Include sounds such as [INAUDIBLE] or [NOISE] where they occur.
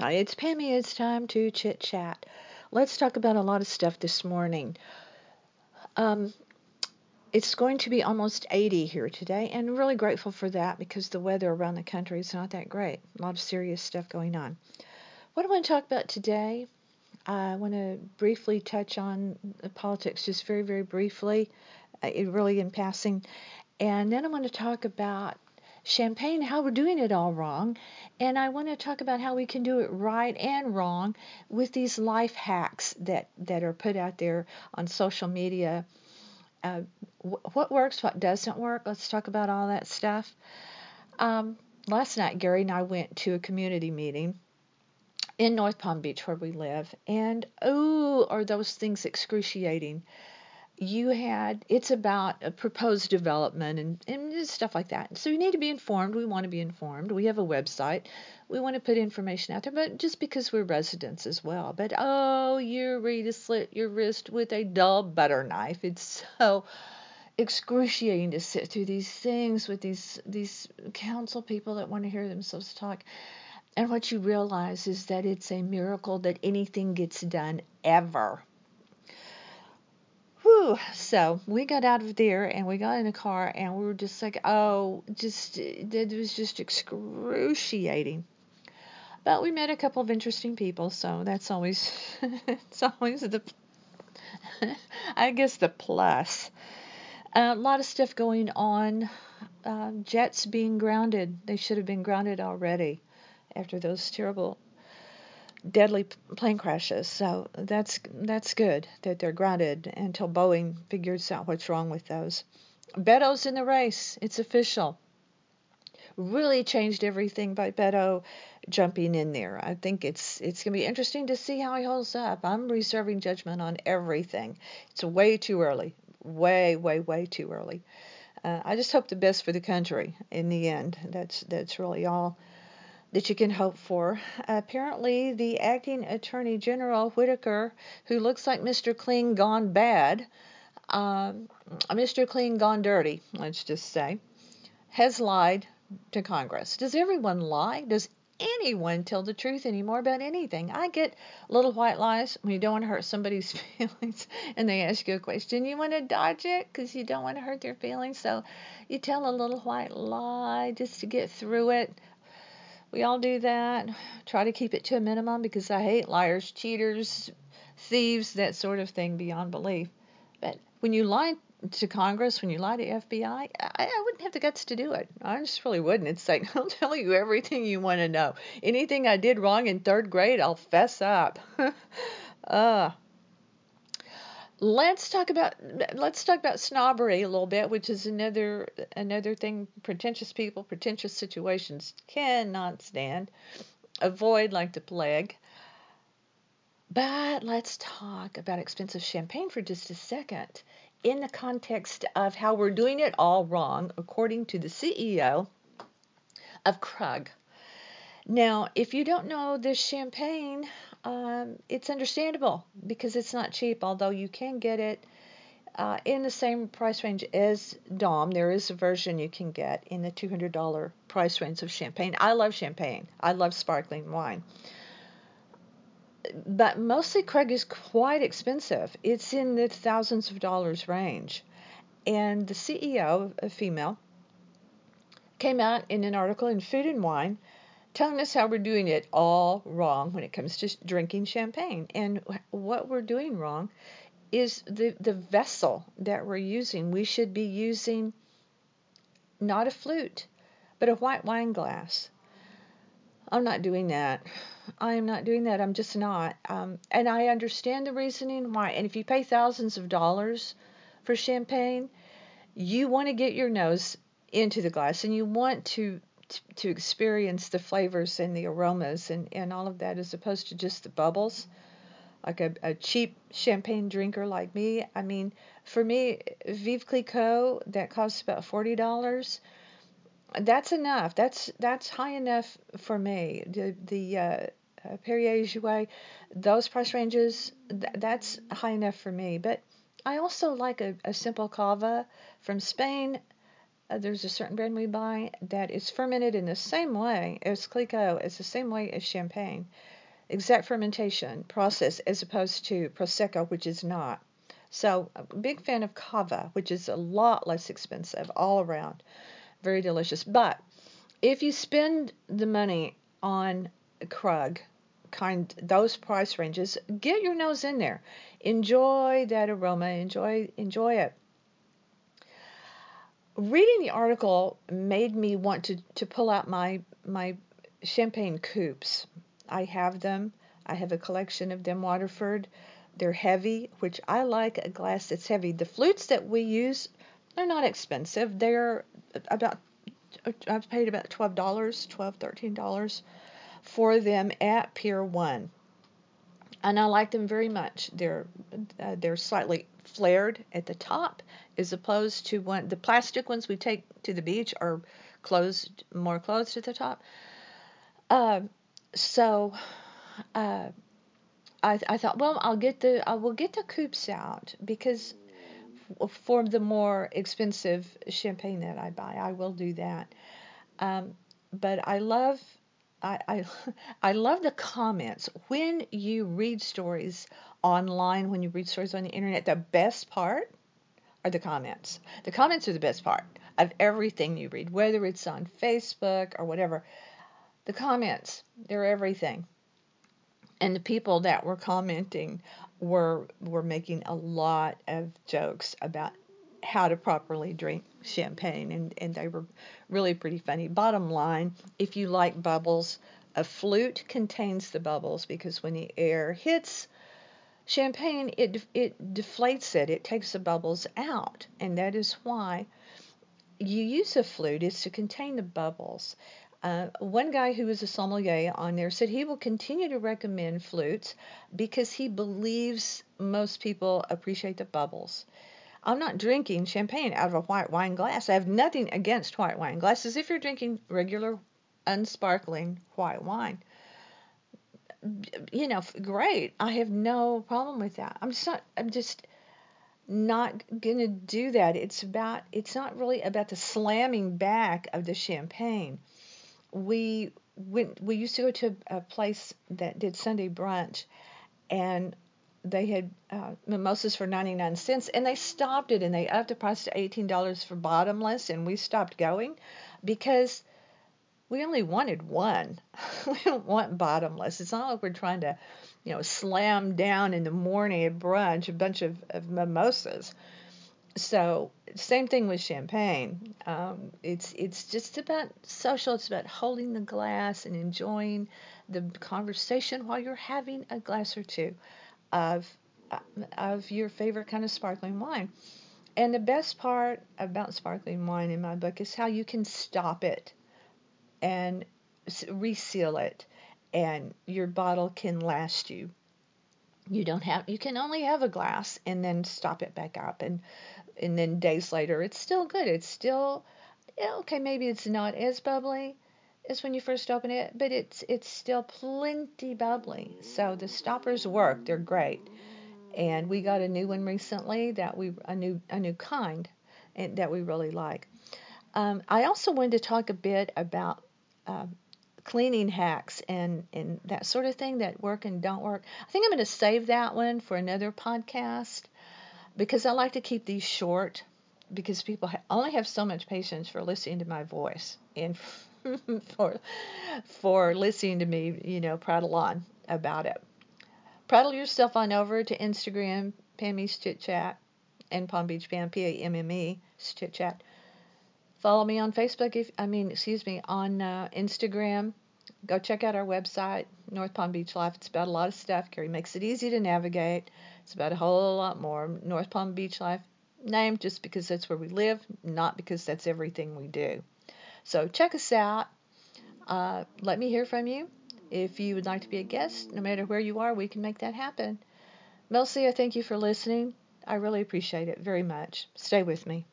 Hi, it's Pammy. It's time to chit chat. Let's talk about a lot of stuff this morning. Um, it's going to be almost 80 here today, and really grateful for that because the weather around the country is not that great. A lot of serious stuff going on. What I want to talk about today, I want to briefly touch on politics, just very, very briefly, uh, really in passing. And then I want to talk about champagne, how we're doing it all wrong. And I want to talk about how we can do it right and wrong with these life hacks that, that are put out there on social media. Uh, what works, what doesn't work. Let's talk about all that stuff. Um, last night, Gary and I went to a community meeting in North Palm Beach where we live, and oh, are those things excruciating you had it's about a proposed development and, and stuff like that. So you need to be informed. We want to be informed. We have a website. We want to put information out there, but just because we're residents as well. But oh, you're ready to slit your wrist with a dull butter knife. It's so excruciating to sit through these things with these these council people that want to hear themselves talk. And what you realize is that it's a miracle that anything gets done ever So we got out of there and we got in a car and we were just like, oh, just it was just excruciating. But we met a couple of interesting people, so that's always [LAUGHS] it's always the [LAUGHS] I guess the plus. Uh, a lot of stuff going on. Uh, jets being grounded. They should have been grounded already after those terrible deadly plane crashes. So that's that's good that they're grounded until Boeing figures out what's wrong with those. Beto's in the race. It's official. Really changed everything by Beto jumping in there. I think it's it's to be interesting to see how he holds up. I'm reserving judgment on everything. It's way too early. Way way way too early. Uh, I just hope the best for the country in the end. That's that's really all that you can hope for. Apparently, the acting attorney general Whitaker, who looks like Mr. Clean gone bad, um, Mr. Clean gone dirty, let's just say, has lied to Congress. Does everyone lie? Does anyone tell the truth anymore about anything? I get little white lies when you don't want to hurt somebody's [LAUGHS] feelings and they ask you a question. You want to dodge it because you don't want to hurt their feelings. So you tell a little white lie just to get through it we all do that. Try to keep it to a minimum because I hate liars, cheaters, thieves, that sort of thing beyond belief. But when you lie to Congress, when you lie to FBI, I, I wouldn't have the guts to do it. I just really wouldn't. It's like, [LAUGHS] I'll tell you everything you want to know. Anything I did wrong in third grade, I'll fess up. [LAUGHS] uh, let's talk about let's talk about snobbery a little bit, which is another another thing pretentious people, pretentious situations cannot stand, avoid like the plague. But let's talk about expensive champagne for just a second in the context of how we're doing it all wrong, according to the CEO of Krug. Now, if you don't know this champagne, um, it's understandable because it's not cheap, although you can get it uh, in the same price range as Dom. There is a version you can get in the $200 price range of champagne. I love champagne, I love sparkling wine. But mostly Krug is quite expensive. It's in the thousands of dollars range. And the CEO, a female, came out in an article in Food and Wine telling us how we're doing it all wrong when it comes to drinking champagne. And what we're doing wrong is the, the vessel that we're using. We should be using not a flute, but a white wine glass. I'm not doing that. I am not doing that. I'm just not. Um, and I understand the reasoning why. And if you pay thousands of dollars for champagne, you want to get your nose into the glass and you want to to experience the flavors and the aromas and, and all of that as opposed to just the bubbles. Like a, a cheap champagne drinker like me, I mean, for me, Veuve Clicquot that costs about forty dollars. That's enough. That's that's high enough for me. The the uh, uh, Perrier Jouet, those price ranges, th- that's high enough for me. But I also like a, a simple cava from Spain uh, there's a certain brand we buy that is fermented in the same way as Clicquot. It's the same way as champagne, exact fermentation process as opposed to Prosecco, which is not. So, big fan of Cava, which is a lot less expensive all around. Very delicious. But if you spend the money on Krug, kind those price ranges, get your nose in there. Enjoy that aroma. Enjoy enjoy it. Reading the article made me want to, to pull out my my champagne coupes. I have them. I have a collection of them Waterford. They're heavy, which I like a glass that's heavy. The flutes that we use, they're not expensive. They're about I've paid about twelve dollars, twelve, thirteen dollars for them at Pier One, and I like them very much. They're uh, they're slightly flared at the top, as opposed to one the plastic ones we take to the beach are closed, more closed at the top. Uh, so. Uh, I, I thought, well, I'll get the I will get the coupes out because for the more expensive champagne that I buy, I will do that. Um, but I love I, I [LAUGHS] I love the comments when you read stories online, when you read stories on the internet. The best part are the comments. The comments are the best part of everything you read, whether it's on Facebook or whatever. The comments, they're everything and the people that were commenting were were making a lot of jokes about how to properly drink champagne and, and they were really pretty funny. Bottom line, if you like bubbles, a flute contains the bubbles because when the air hits champagne, it it deflates it. It takes the bubbles out, and that is why you use a flute is to contain the bubbles. Uh, one guy who is a sommelier on there said he will continue to recommend flutes because he believes most people appreciate the bubbles. I'm not drinking champagne out of a white wine glass. I have nothing against white wine glasses if you're drinking regular, unsparkling white wine. You know, great. I have no problem with that. I'm just not, I'm just not going to do that. It's about, it's not really about the slamming back of the champagne we went we used to go to a place that did Sunday brunch and they had uh, mimosas for 99 cents and they stopped it and they upped the price to $18 for bottomless and we stopped going because we only wanted one. [LAUGHS] we don't want bottomless. It's not like we're trying to, you know, slam down in the morning at brunch a bunch of, of mimosas so same thing with champagne. Um, it's it's just about social. It's about holding the glass and enjoying the conversation while you're having a glass or two of of your favorite kind of sparkling wine. And the best part about sparkling wine in my book is how you can stop it and reseal it, and your bottle can last you. You don't have you can only have a glass and then stop it back up and and then days later it's still good. It's still okay, maybe it's not as bubbly as when you first open it, but it's it's still plenty bubbly. So the stoppers work. They're great. And we got a new one recently that we a new a new kind and that we really like. Um, I also wanted to talk a bit about uh, cleaning hacks and, and that sort of thing that work and don't work. I think I'm going to save that one for another podcast because I like to keep these short because people only have so much patience for listening to my voice and [LAUGHS] for for listening to me, you know, prattle on about it. Prattle yourself on over to Instagram, Pammy's Chit Chat, and Palm Beach Pam, P A M M E, Chit Chat. Follow me on Facebook, if I mean, excuse me, on uh, Instagram. Go check out our website, North Palm Beach Life. It's about a lot of stuff. Carrie makes it easy to navigate. It's about a whole lot more. North Palm Beach Life, name just because that's where we live, not because that's everything we do. So check us out. Uh, let me hear from you. If you would like to be a guest, no matter where you are, we can make that happen. Melcy, I thank you for listening. I really appreciate it very much. Stay with me.